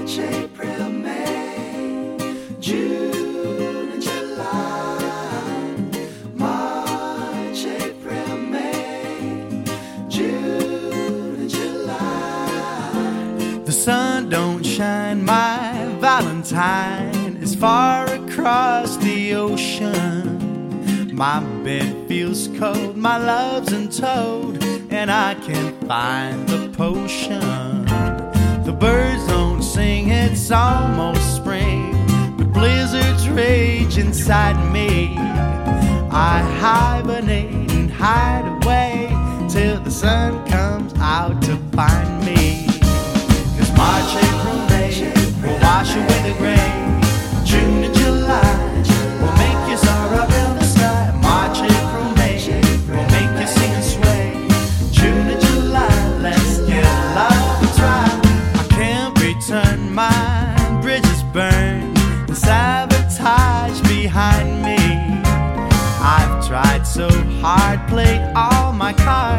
March, April, May, June, and July. March, April, May, June, and July. The sun don't shine, my Valentine is far across the ocean. My bed feels cold, my love's in and I can't find the potion sing it's almost spring, but blizzards rage inside me. I hibernate and hide away till the sun comes out to find me. Cause March, April, May will wash away the gray. I'd play all my cards.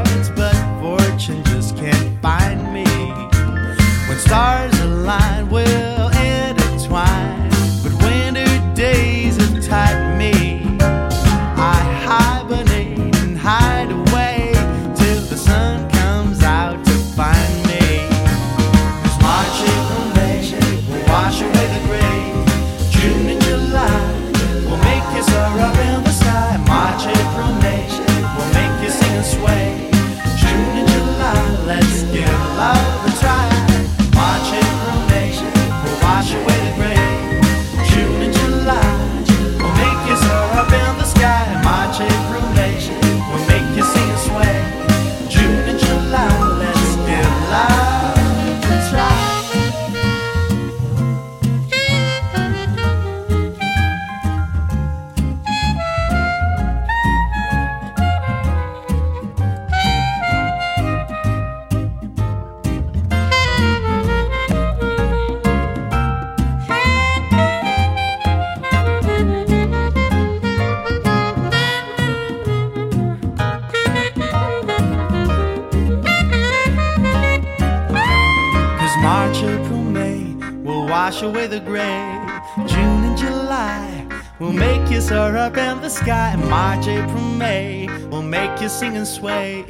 sing and sway.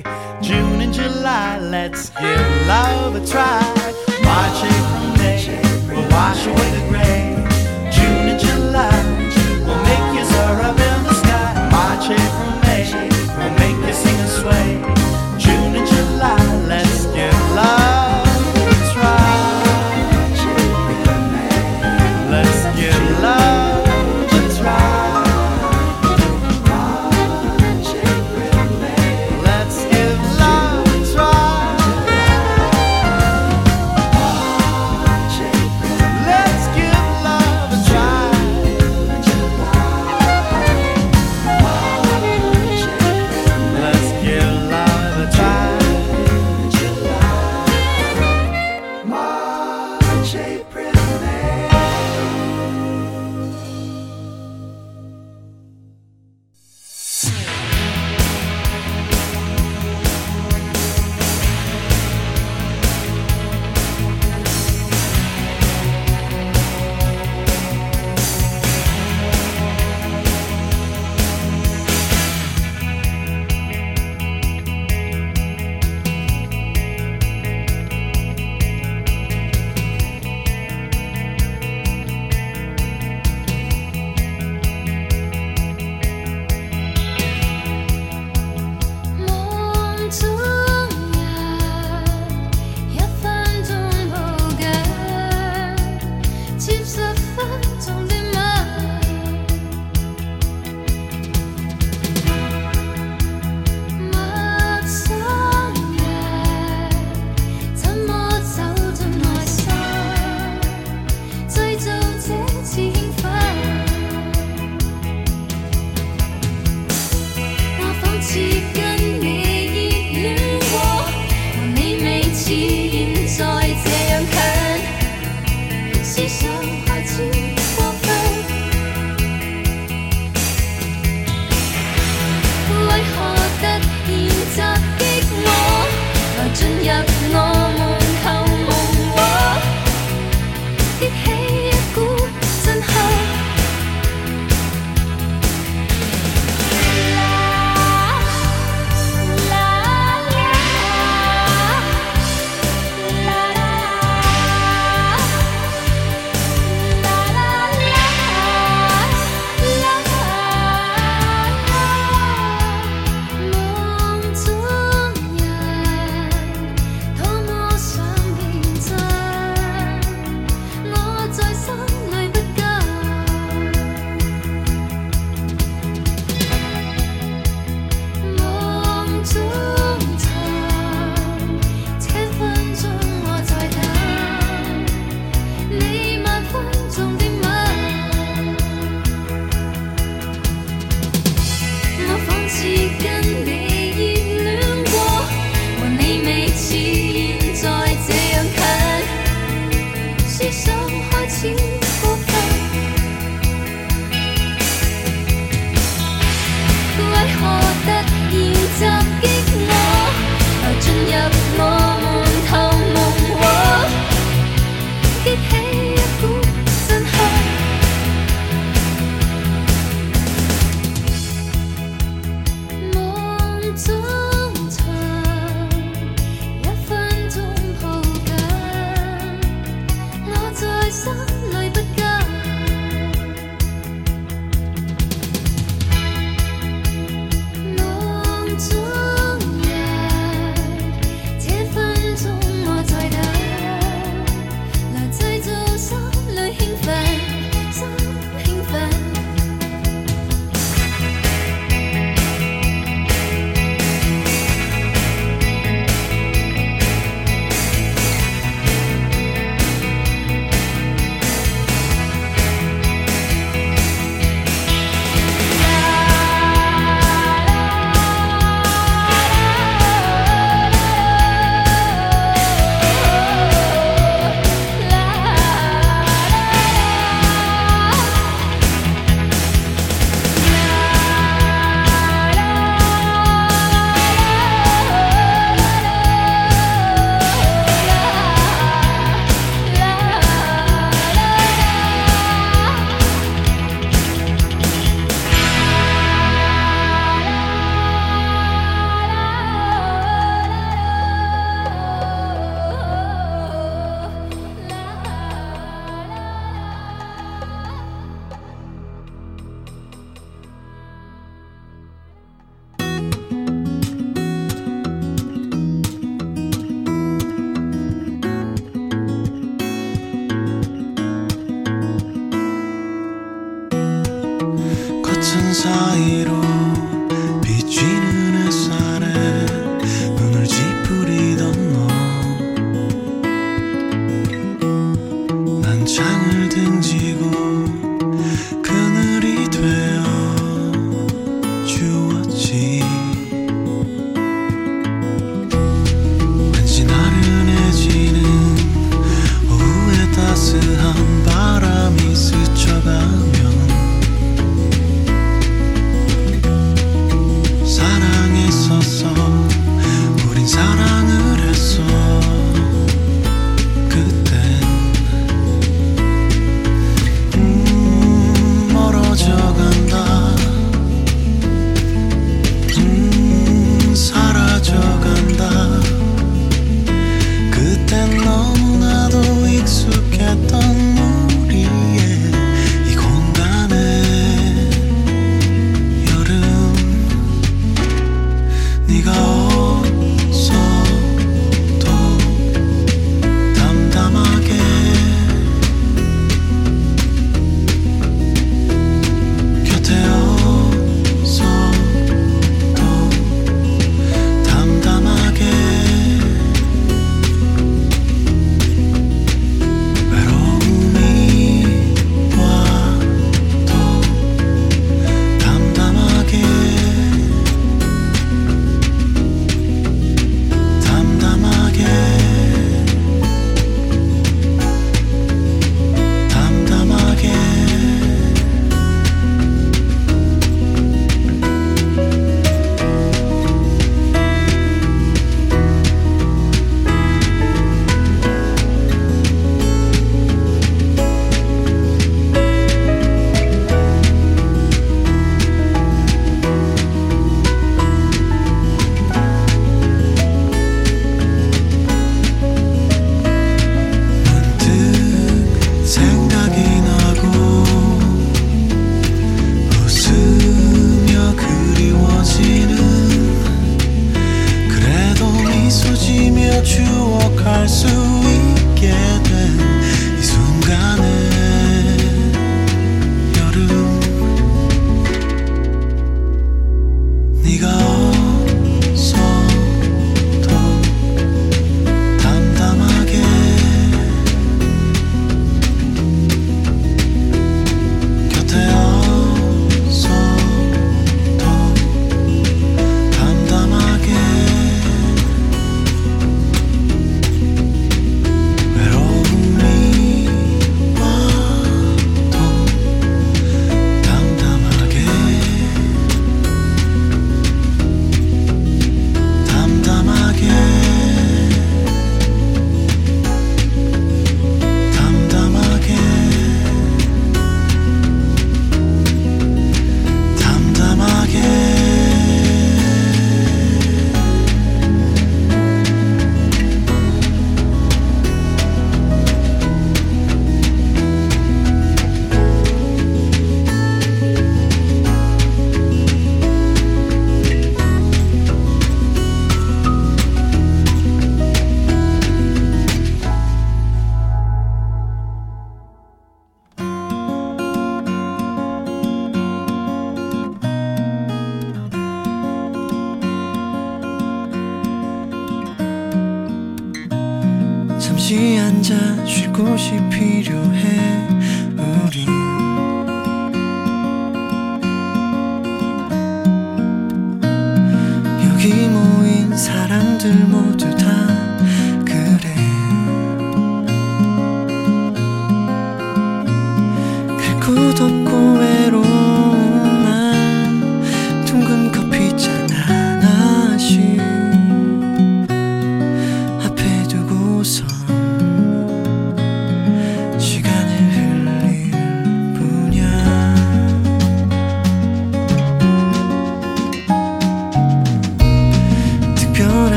같은 사이로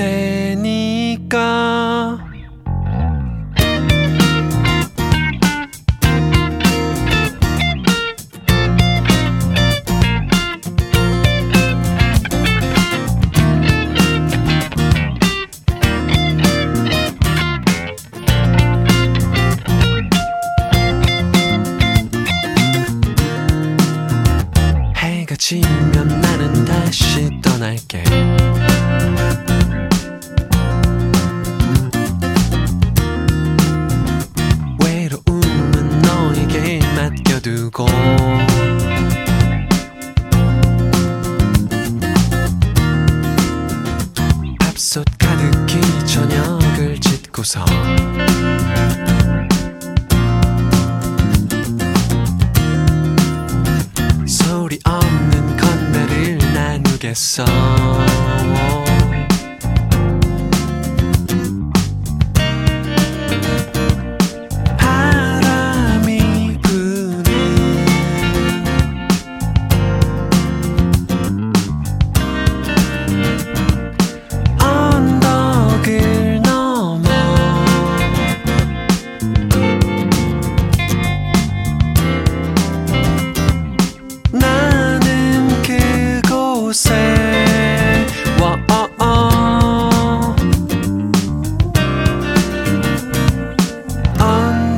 手にか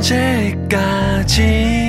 언제까지?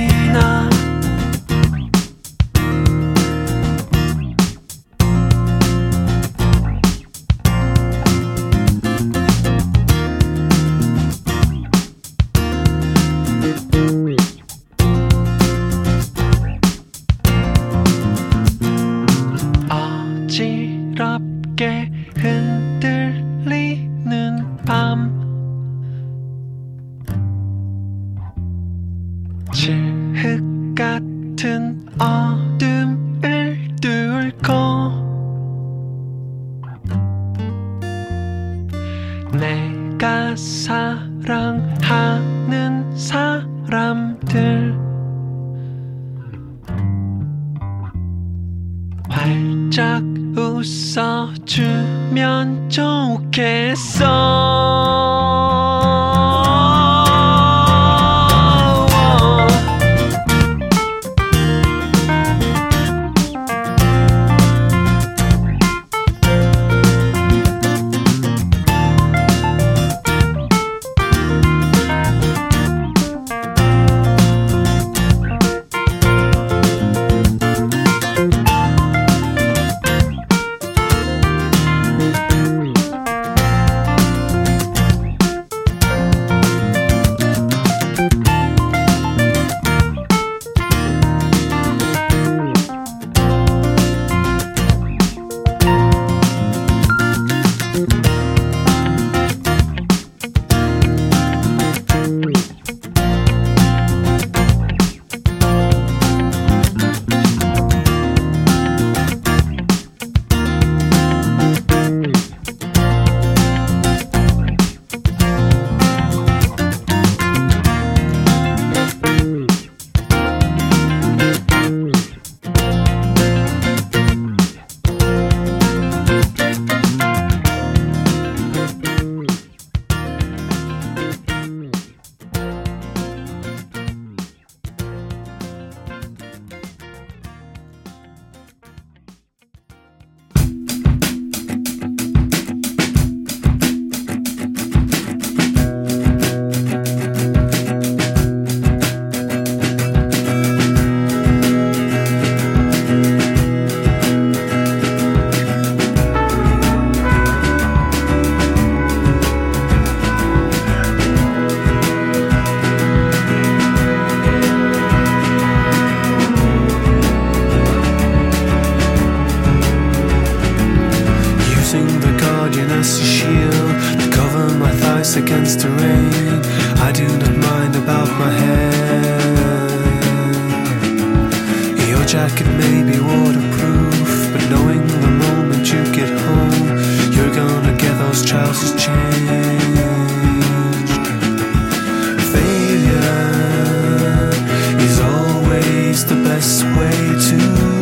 the best way to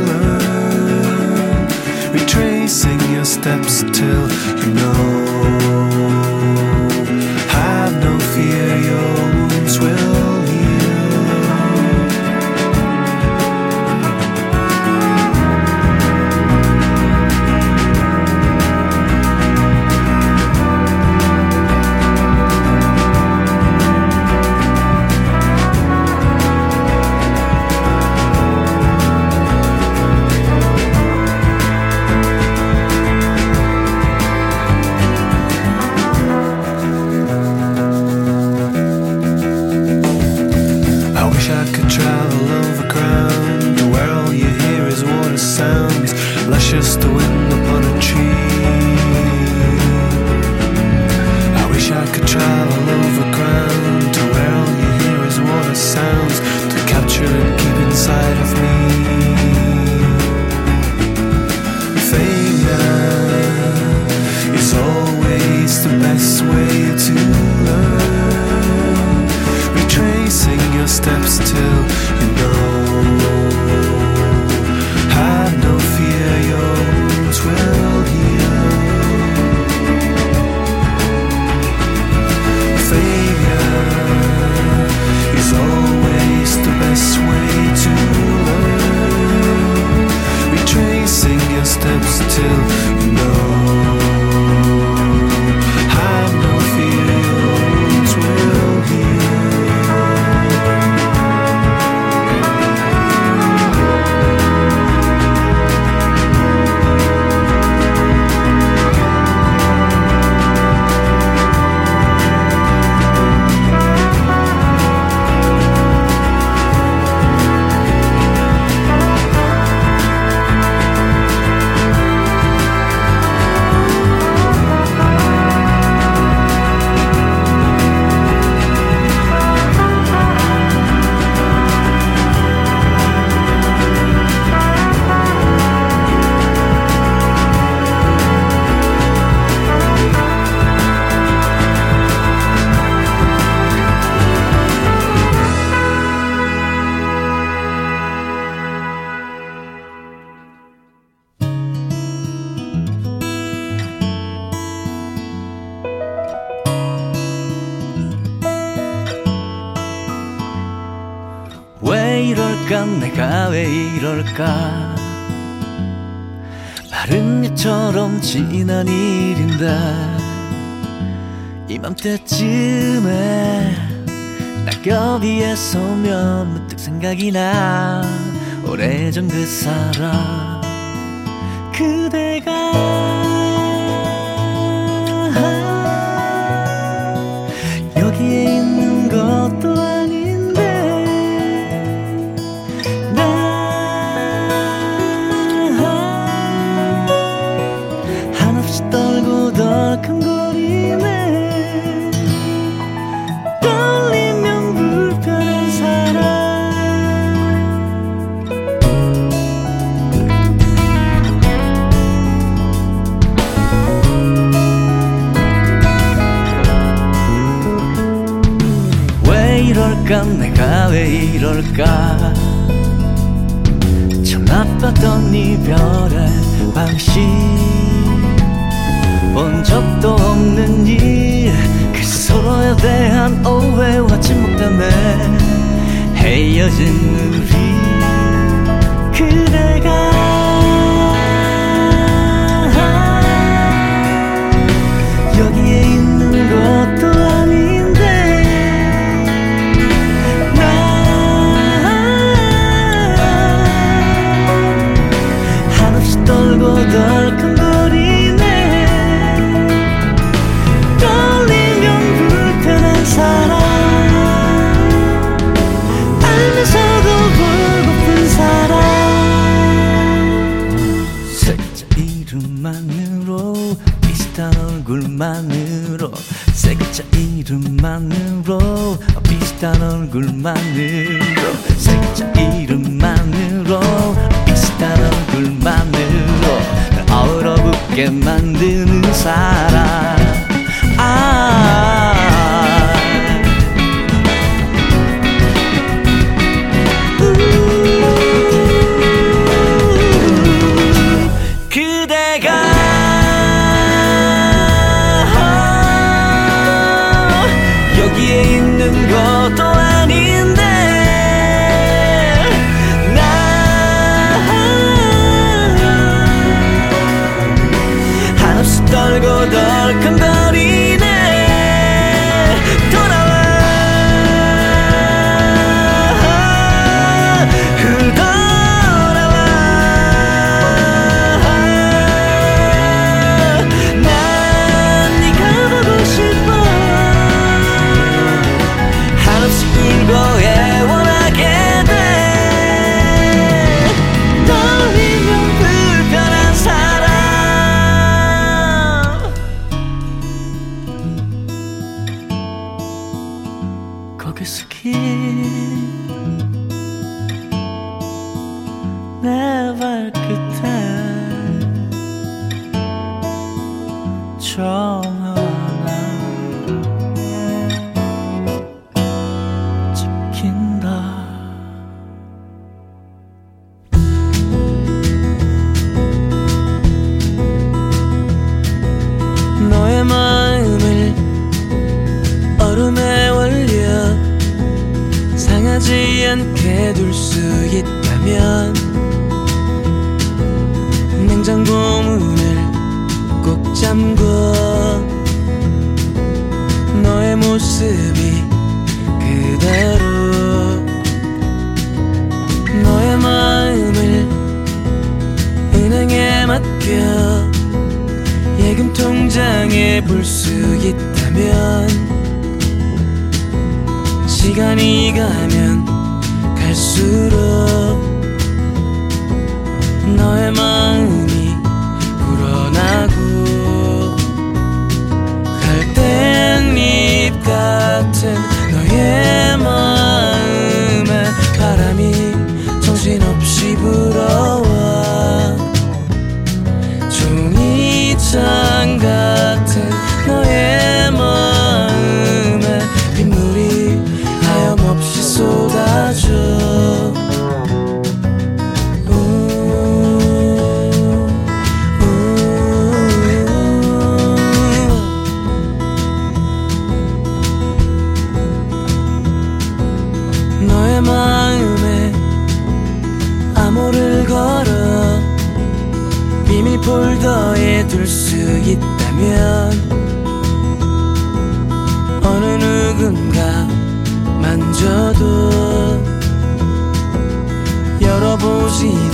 learn. Retracing your steps till you know. 생각이 나. 오래전 그 사람. 내게만 longe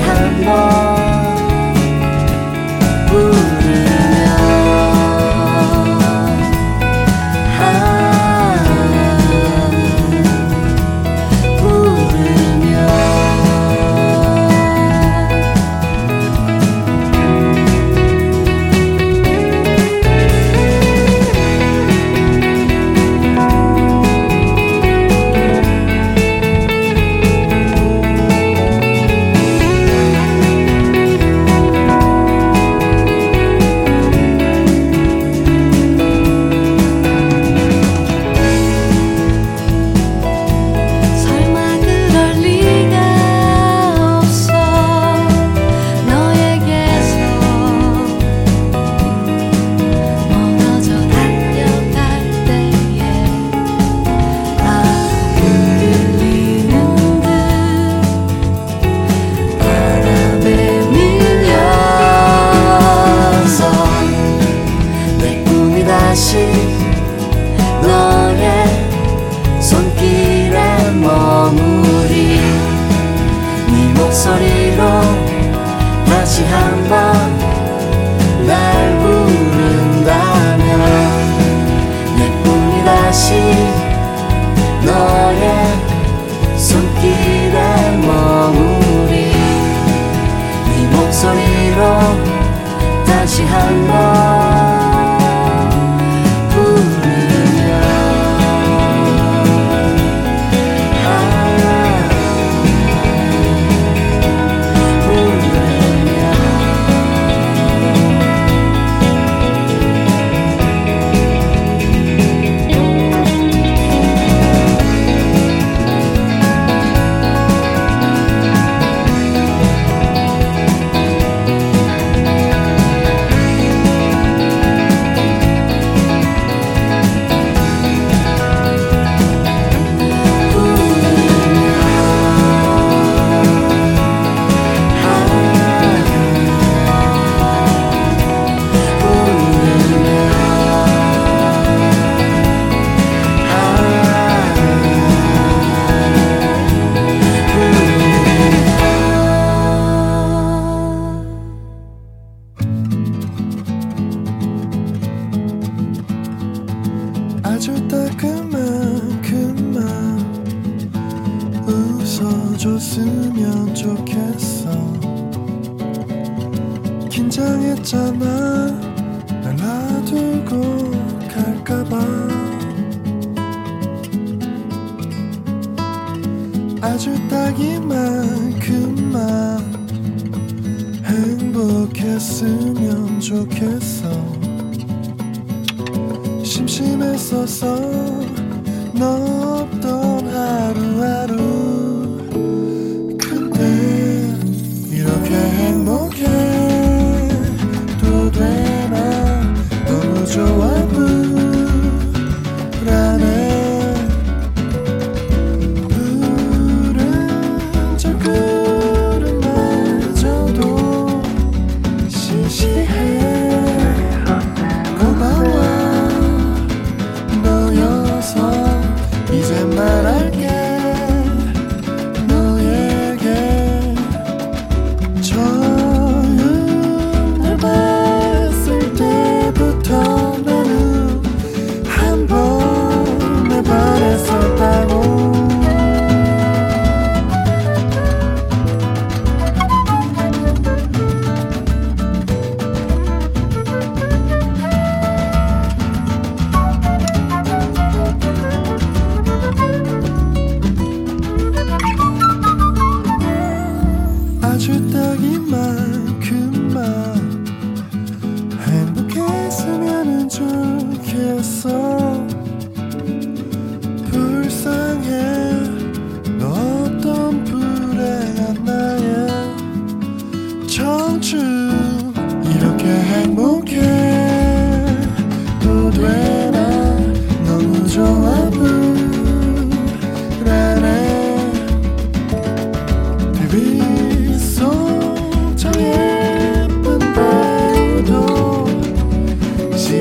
다시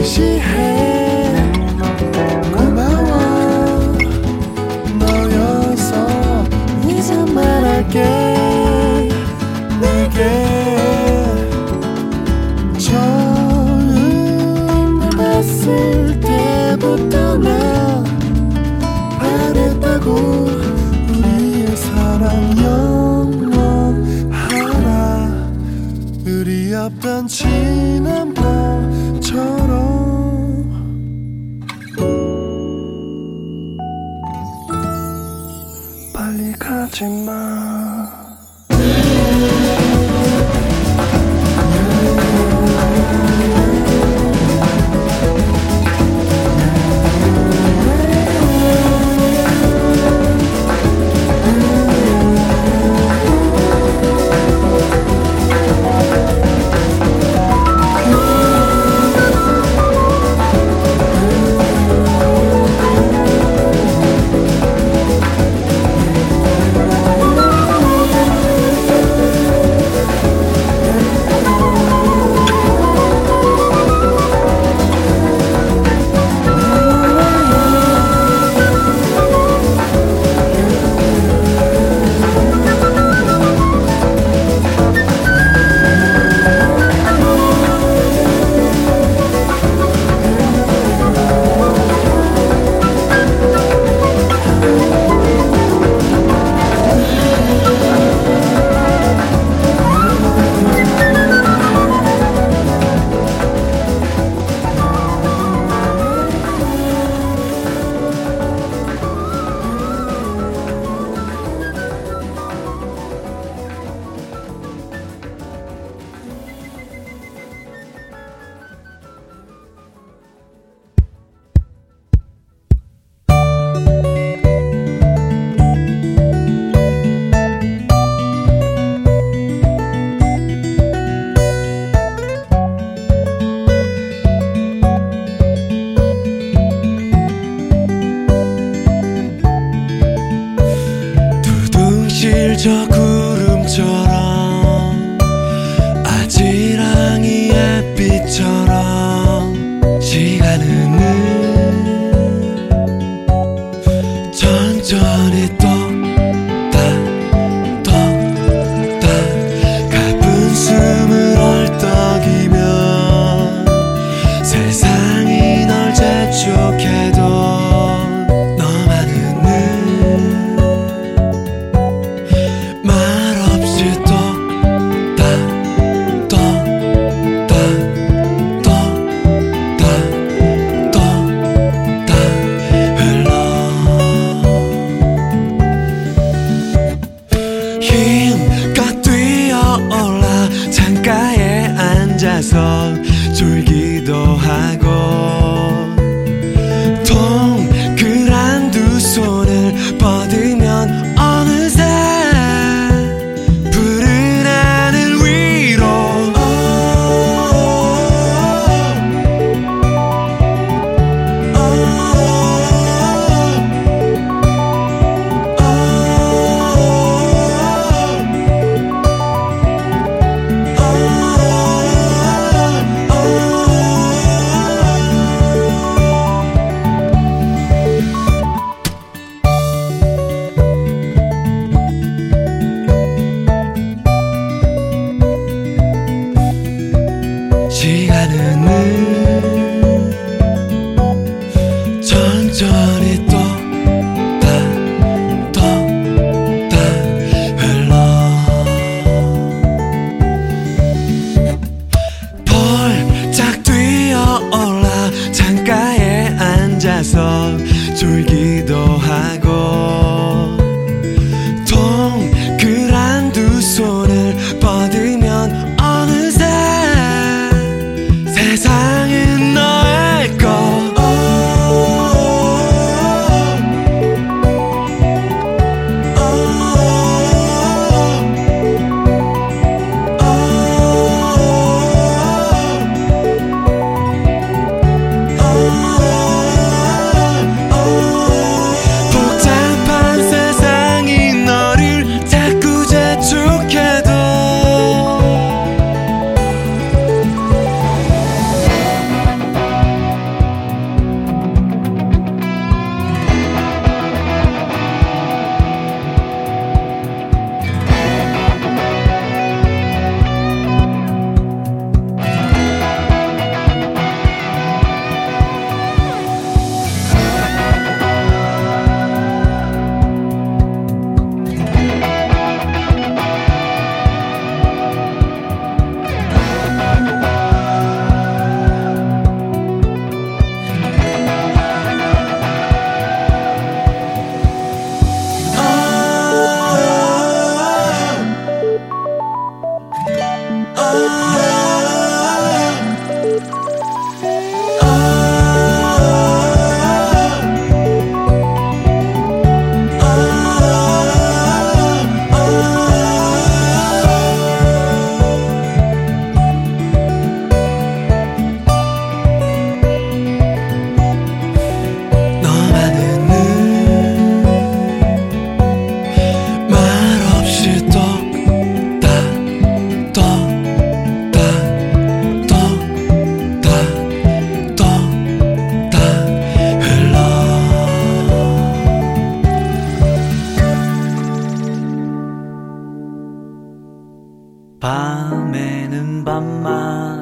是黑。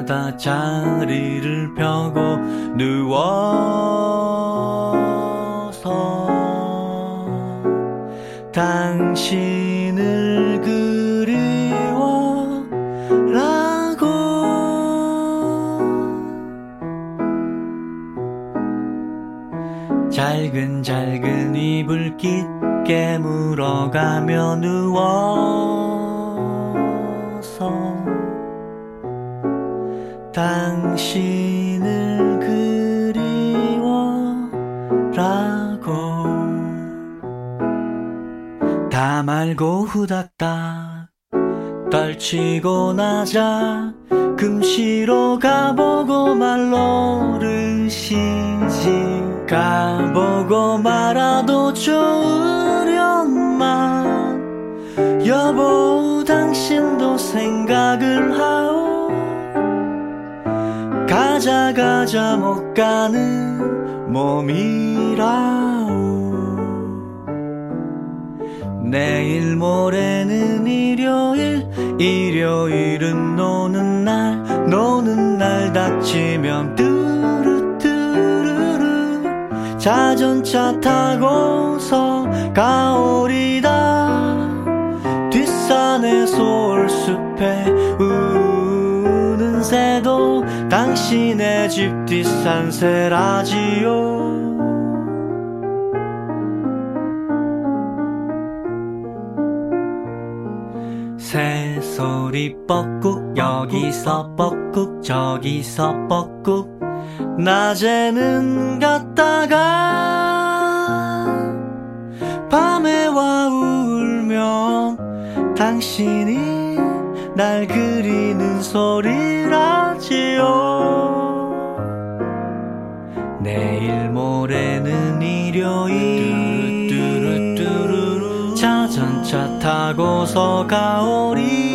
바다 자리를 펴고 누워서 당신을 그리워라고 짧은 짧은 이불 깊게 물어가며 누워 당신을 그리워라고. 다 말고 후닥닥 떨치고 나자. 금시로 가보고 말로를 시지. 가보고 말아도 좋으련만 여보 당신도 생각을 하오. 가자 가자 못 가는 몸이라오. 내일 모레는 일요일 일요일은 노는 날 노는 날 닥치면 뚜루뚜루루. 자전차 타고서 가오리다. 뒷산에 솔숲에 당신의 집 뒷산세 라지오 새소리 뻐꾹 여기서 뻐꾹 저기서 뻐꾹. 낮에는 갔다가 밤에 와 울면 당신이 날 그리는 소리라지요. 거의 자전차 타고서 가오리.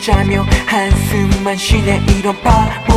자며 한숨만 쉬네. 이런 밤